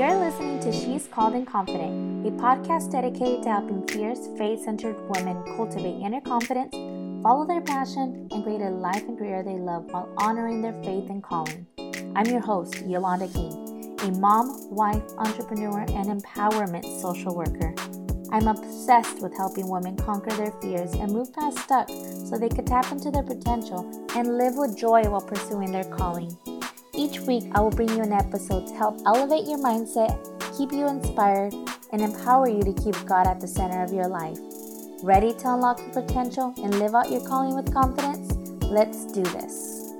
You're listening to She's Called and Confident, a podcast dedicated to helping fierce, faith centered women cultivate inner confidence, follow their passion, and create a life and career they love while honoring their faith and calling. I'm your host, Yolanda King, a mom, wife, entrepreneur, and empowerment social worker. I'm obsessed with helping women conquer their fears and move past stuck so they could tap into their potential and live with joy while pursuing their calling. Each week, I will bring you an episode to help elevate your mindset, keep you inspired, and empower you to keep God at the center of your life. Ready to unlock your potential and live out your calling with confidence? Let's do this.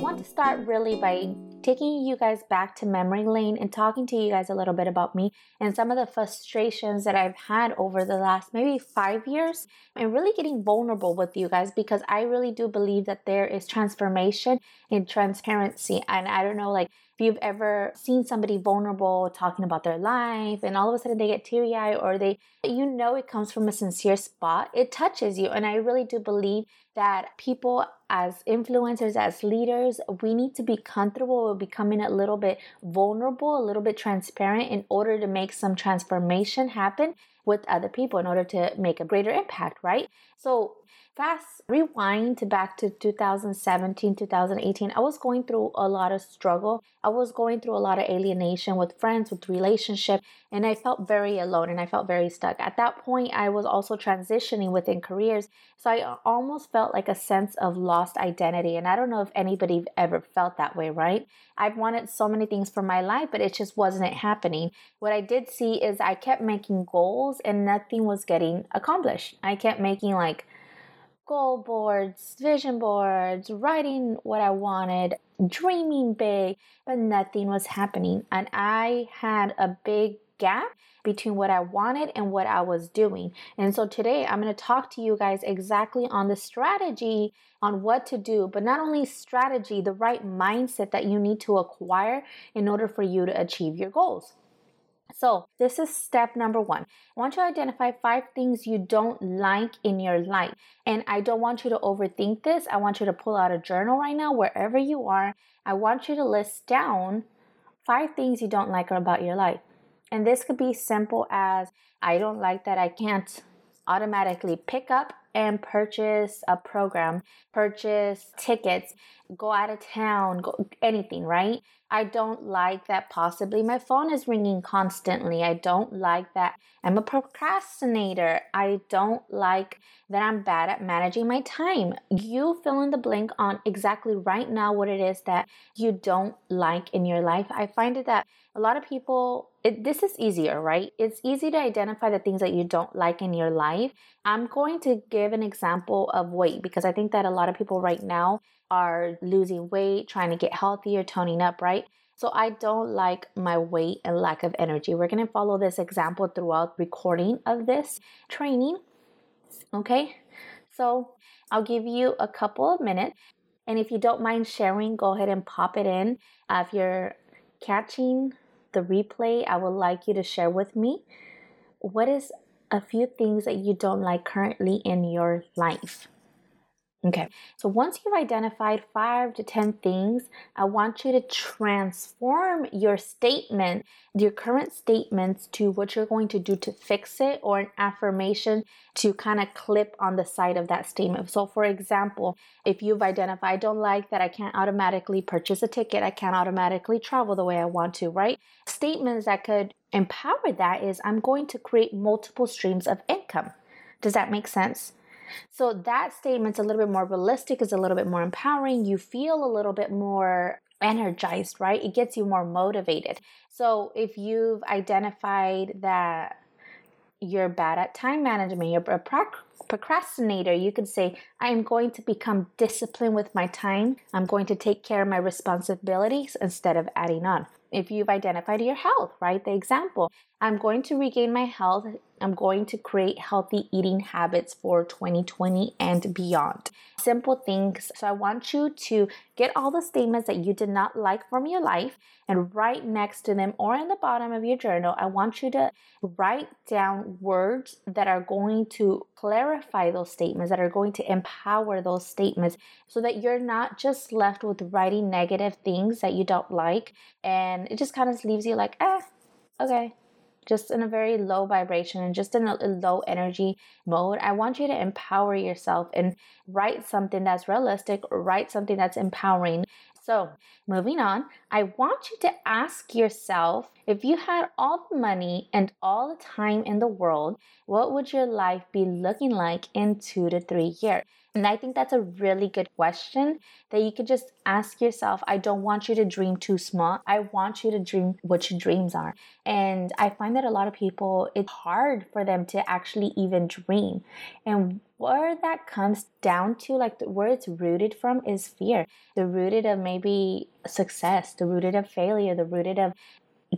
Want to start really by taking you guys back to memory lane and talking to you guys a little bit about me and some of the frustrations that I've had over the last maybe five years and really getting vulnerable with you guys because I really do believe that there is transformation in transparency. And I don't know, like, if you've ever seen somebody vulnerable talking about their life and all of a sudden they get teary eyed or they, you know, it comes from a sincere spot, it touches you. And I really do believe that people as influencers, as leaders, we need to be comfortable with becoming a little bit vulnerable, a little bit transparent in order to make some transformation happen with other people in order to make a greater impact, right? So Fast rewind back to 2017, 2018. I was going through a lot of struggle. I was going through a lot of alienation with friends, with relationship, and I felt very alone and I felt very stuck. At that point, I was also transitioning within careers. So I almost felt like a sense of lost identity. And I don't know if anybody ever felt that way, right? I've wanted so many things for my life, but it just wasn't happening. What I did see is I kept making goals and nothing was getting accomplished. I kept making like goal boards, vision boards, writing what I wanted, dreaming big, but nothing was happening. And I had a big gap between what I wanted and what I was doing. And so today I'm going to talk to you guys exactly on the strategy on what to do, but not only strategy, the right mindset that you need to acquire in order for you to achieve your goals. So, this is step number one. I want you to identify five things you don't like in your life. And I don't want you to overthink this. I want you to pull out a journal right now, wherever you are. I want you to list down five things you don't like about your life. And this could be simple as I don't like that I can't automatically pick up and purchase a program, purchase tickets, go out of town, go anything, right? I don't like that possibly my phone is ringing constantly. I don't like that I'm a procrastinator. I don't like that I'm bad at managing my time. You fill in the blank on exactly right now what it is that you don't like in your life. I find it that a lot of people, it, this is easier, right? It's easy to identify the things that you don't like in your life. I'm going to give an example of weight because I think that a lot of people right now are losing weight, trying to get healthier, toning up, right? So I don't like my weight and lack of energy. We're going to follow this example throughout recording of this training. Okay? So I'll give you a couple of minutes. And if you don't mind sharing, go ahead and pop it in. Uh, if you're catching the replay, I would like you to share with me what is a few things that you don't like currently in your life. Okay, so once you've identified five to 10 things, I want you to transform your statement, your current statements, to what you're going to do to fix it or an affirmation to kind of clip on the side of that statement. So, for example, if you've identified, I don't like that I can't automatically purchase a ticket, I can't automatically travel the way I want to, right? Statements that could empower that is I'm going to create multiple streams of income. Does that make sense? So that statement's a little bit more realistic, is a little bit more empowering. You feel a little bit more energized, right? It gets you more motivated. So if you've identified that you're bad at time management, you're a procrastinator, you could say, I am going to become disciplined with my time. I'm going to take care of my responsibilities instead of adding on if you've identified your health, right? The example, I'm going to regain my health. I'm going to create healthy eating habits for 2020 and beyond. simple things. So I want you to get all the statements that you did not like from your life and right next to them or in the bottom of your journal. I want you to write down words that are going to clarify those statements, that are going to empower those statements so that you're not just left with writing negative things that you don't like and it just kind of leaves you like, eh, okay, just in a very low vibration and just in a, low energy mode. I want you to empower yourself and write something that's realistic write something that's empowering. So, moving on, I want you to ask yourself if you had all the money and all the time in the world, what would your life be looking like in two to three years? And I think that's a really good question that you could just ask yourself. I don't want you to dream too small. I want you to dream what your dreams are. And I find that a lot of people, it's hard for them to actually even dream. And where that comes down to, like where it's rooted from, is fear. The rooted of maybe success, the rooted of failure, the rooted of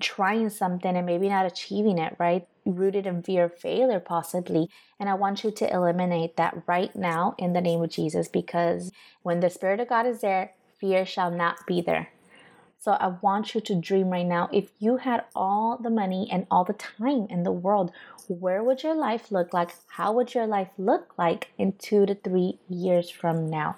trying something and maybe not achieving it, right? Rooted in fear of failure, possibly. And I want you to eliminate that right now in the name of Jesus because when the Spirit of God is there, fear shall not be there. So I want you to dream right now. If you had all the money and all the time in the world, where would your life look like? How would your life look like in two to three years from now?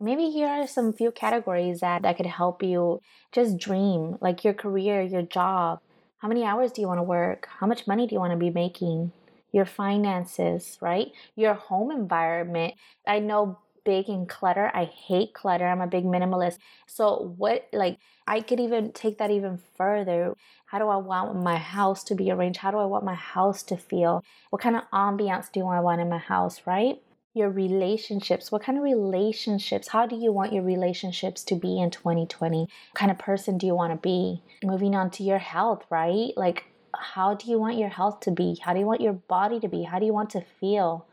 maybe here are some few categories that, that could help you just dream like your career, your job. How many hours do you want to work? How much money do you want to be making? Your finances, right? Your home environment. I know big and clutter. I hate clutter. I'm a big minimalist. So, what, like, I could even take that even further. How do I want my house to be arranged? How do I want my house to feel? What kind of ambiance do I want in my house, right? your relationships. What kind of relationships? How do you want your relationships to be in 2020? What kind of person do you want to be? Moving on to your health, right? Like, how do you want your health to be? How do you want your body to be? How do you want to feel?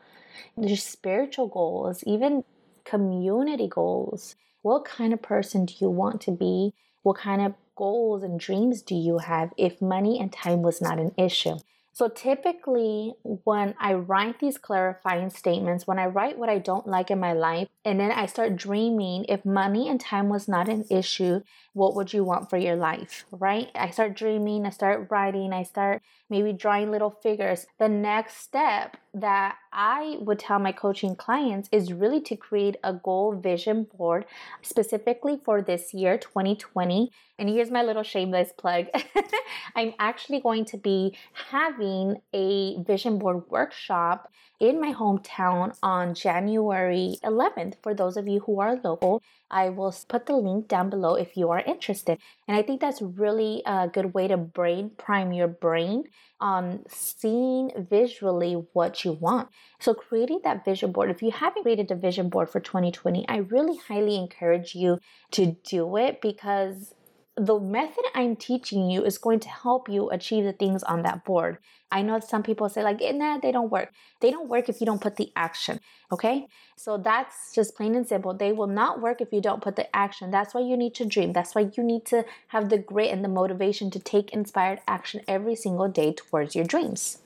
Your spiritual goals, even community goals. What kind of person do you want to be? What kind of goals and dreams do you have if money and time was not an issue? So typically, when I write these clarifying statements, when I write what I don't like in my life, and then I start dreaming, if money and time was not an issue, what would you want for your life, right? I start dreaming, I start writing, I start maybe drawing little figures. The next step that I would tell my coaching clients is really to create a goal vision board specifically for this year, 2020. And here's my little shameless plug I'm actually going to be having a vision board workshop in my hometown on January 11th. For those of you who are local, I will put the link down below if you are interested. And I think that's really a good way to brain prime your brain on seeing visually what you want. So, creating that vision board, if you haven't created a vision board for 2020, I really highly encourage you to do it because the method I'm teaching you is going to help you achieve the things on that board. I know some people say, like, eh, nah, they don't work. They don't work if you don't put the action. Okay. So that's just plain and simple. They will not work if you don't put the action. That's why you need to dream. That's why you need to have the grit and the motivation to take inspired action every single day towards your dreams.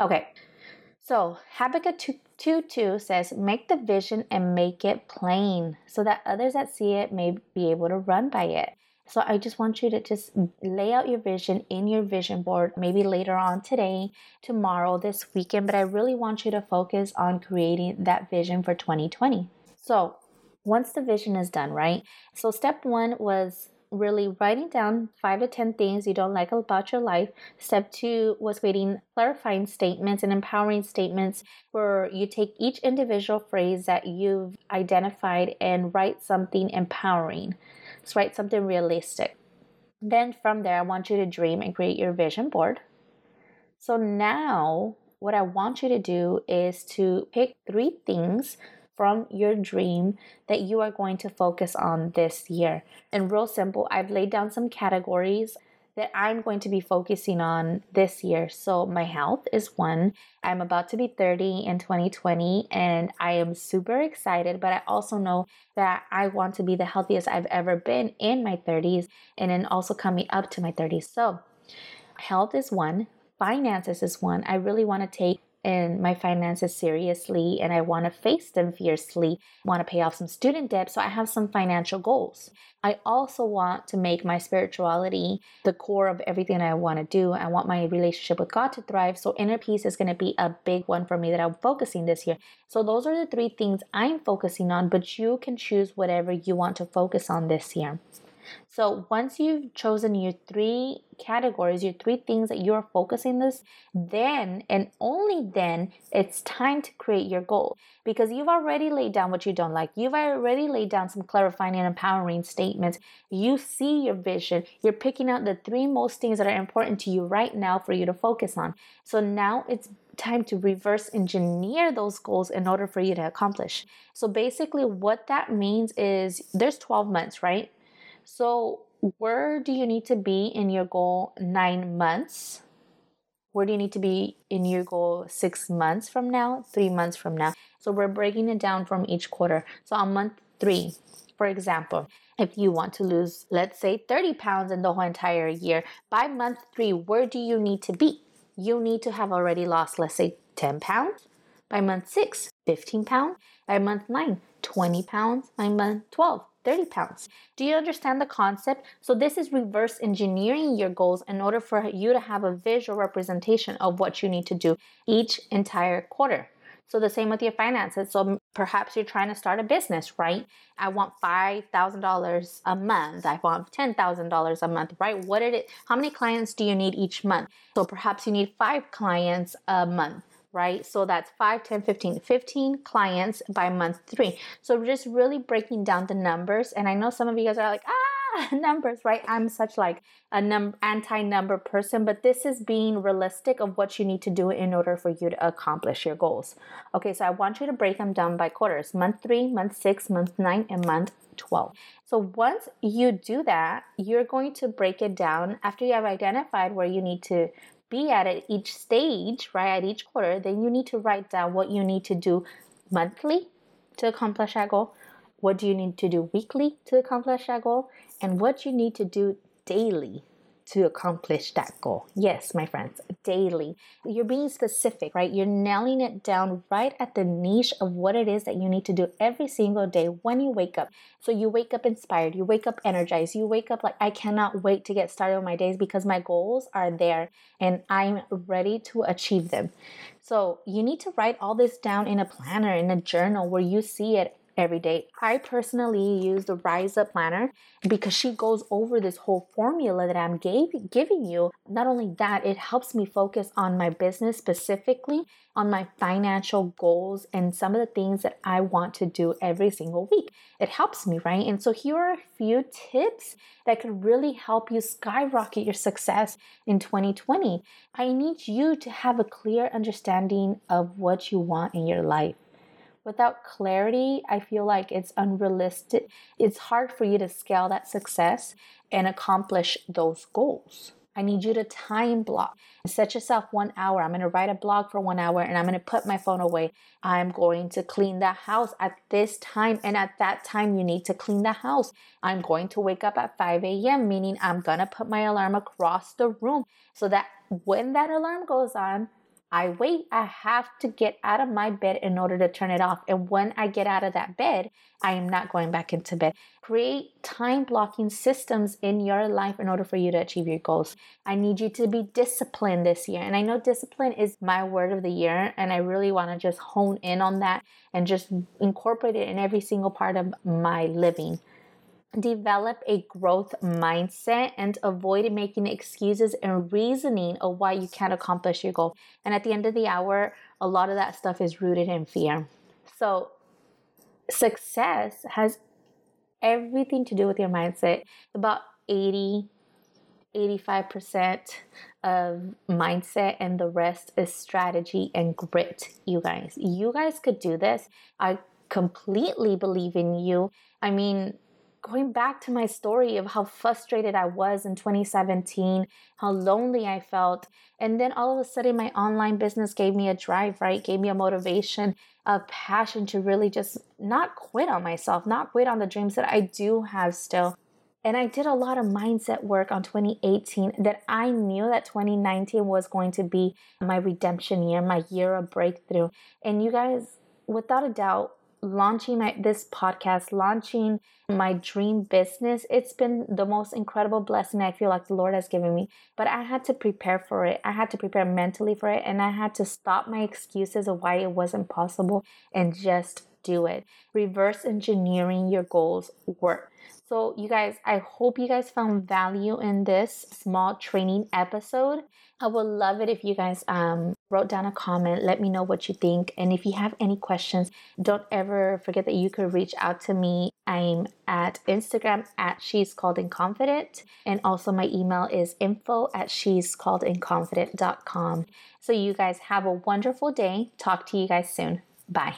Okay. So Habakkuk 2, 2 2 says, Make the vision and make it plain so that others that see it may be able to run by it. So I just want you to just lay out your vision in your vision board, maybe later on today, tomorrow, this weekend, but I really want you to focus on creating that vision for 2020. So once the vision is done, right? So step one was really writing down five to 10 things you don't like about your life. Step two was creating clarifying statements and empowering statements where you take each individual phrase that you've identified and write something empowering. Write something realistic. Then from there, I want you to dream and create your vision board. So now, what I want you to do is to pick three things from your dream that you are going to focus on this year. And real simple, I've laid down some categories that I'm going to be focusing on this year. So, my health is one. I'm about to be 30 in 2020 and I am super excited, but I also know that I want to be the healthiest I've ever been in my 30s and then also coming up to my 30s. So, health is one, finances is one. I really want to take in my finances seriously and I want to face them fiercely, want to pay off some student debt. So I have some financial goals. I also want to make my spirituality the core of everything I want to do. I want my relationship with God to thrive. So inner peace is going to be a big one for me that I'm focusing this year. So those are the three things I'm focusing on, but you can choose whatever you want to focus on this year. So once you've chosen your three categories, your three things that you're focusing this, then and only then it's time to create your goal because you've already laid down what you don't like. You've already laid down some clarifying and empowering statements. You see your vision. You're picking out the three most things that are important to you right now for you to focus on. So now it's time to reverse engineer those goals in order for you to accomplish. So basically what that means is there's 12 months, right? So, where do you need to be in your goal nine months? Where do you need to be in your goal six months from now, three months from now? So, we're breaking it down from each quarter. So, on month three, for example, if you want to lose, let's say, 30 pounds in the whole entire year, by month three, where do you need to be? You need to have already lost, let's say, 10 pounds. By month six, 15 pounds. By month nine, 20 pounds. By month 12, 30 pounds. Do you understand the concept? So, this is reverse engineering your goals in order for you to have a visual representation of what you need to do each entire quarter. So, the same with your finances. So, perhaps you're trying to start a business, right? I want $5,000 a month. I want $10,000 a month, right? What did it, how many clients do you need each month? So, perhaps you need five clients a month right? So that's 5, 10, 15, 15 clients by month three. So just really breaking down the numbers. And I know some of you guys are like, ah, numbers, right? I'm such like a num anti-number person, but this is being realistic of what you need to do in order for you to accomplish your goals. Okay, so I want you to break them down by quarters, month three, month six, month nine, and month 12. So once you do that, you're going to break it down after you have identified where you need to be at at each stage, right, at each quarter, then you need to write down what you need to do monthly to accomplish that goal, what do you need to do weekly to accomplish that goal, and what you need to do daily to accomplish that goal. Yes, my friends, daily. You're being specific, right? You're nailing it down right at the niche of what it is that you need to do every single day when you wake up. So you wake up inspired, you wake up energized, you wake up like, I cannot wait to get started on my days because my goals are there and I'm ready to achieve them. So you need to write all this down in a planner, in a journal where you see it every day. I personally use the Rise Up Planner because she goes over this whole formula that I'm gave, giving you. Not only that, it helps me focus on my business specifically, on my financial goals, and some of the things that I want to do every single week. It helps me, right? And so here are a few tips that could really help you skyrocket your success in 2020. I need you to have a clear understanding of what you want in your life without clarity, I feel like it's unrealistic. It's hard for you to scale that success and accomplish those goals. I need you to time block. Set yourself one hour. I'm going to write a blog for one hour and I'm going to put my phone away. I'm going to clean the house at this time. And at that time, you need to clean the house. I'm going to wake up at 5 a.m., meaning I'm going to put my alarm across the room so that when that alarm goes on, I wait, I have to get out of my bed in order to turn it off. And when I get out of that bed, I am not going back into bed. Create time blocking systems in your life in order for you to achieve your goals. I need you to be disciplined this year. And I know discipline is my word of the year. And I really want to just hone in on that and just incorporate it in every single part of my living develop a growth mindset and avoid making excuses and reasoning of why you can't accomplish your goal. And at the end of the hour, a lot of that stuff is rooted in fear. So, success has everything to do with your mindset. About 80 85% of mindset and the rest is strategy and grit, you guys. You guys could do this. I completely believe in you. I mean, going back to my story of how frustrated I was in 2017, how lonely I felt. And then all of a sudden, my online business gave me a drive, right? Gave me a motivation, a passion to really just not quit on myself, not quit on the dreams that I do have still. And I did a lot of mindset work on 2018 that I knew that 2019 was going to be my redemption year, my year of breakthrough. And you guys, without a doubt, launching my, this podcast, launching my dream business, it's been the most incredible blessing I feel like the Lord has given me. But I had to prepare for it. I had to prepare mentally for it. And I had to stop my excuses of why it wasn't possible and just do it. Reverse engineering your goals work. So, you guys, I hope you guys found value in this small training episode. I would love it if you guys um, wrote down a comment. Let me know what you think. And if you have any questions, don't ever forget that you could reach out to me. I'm at Instagram at She's Called and Confident. And also, my email is info at She's Called and Confident.com. So, you guys have a wonderful day. Talk to you guys soon. Bye.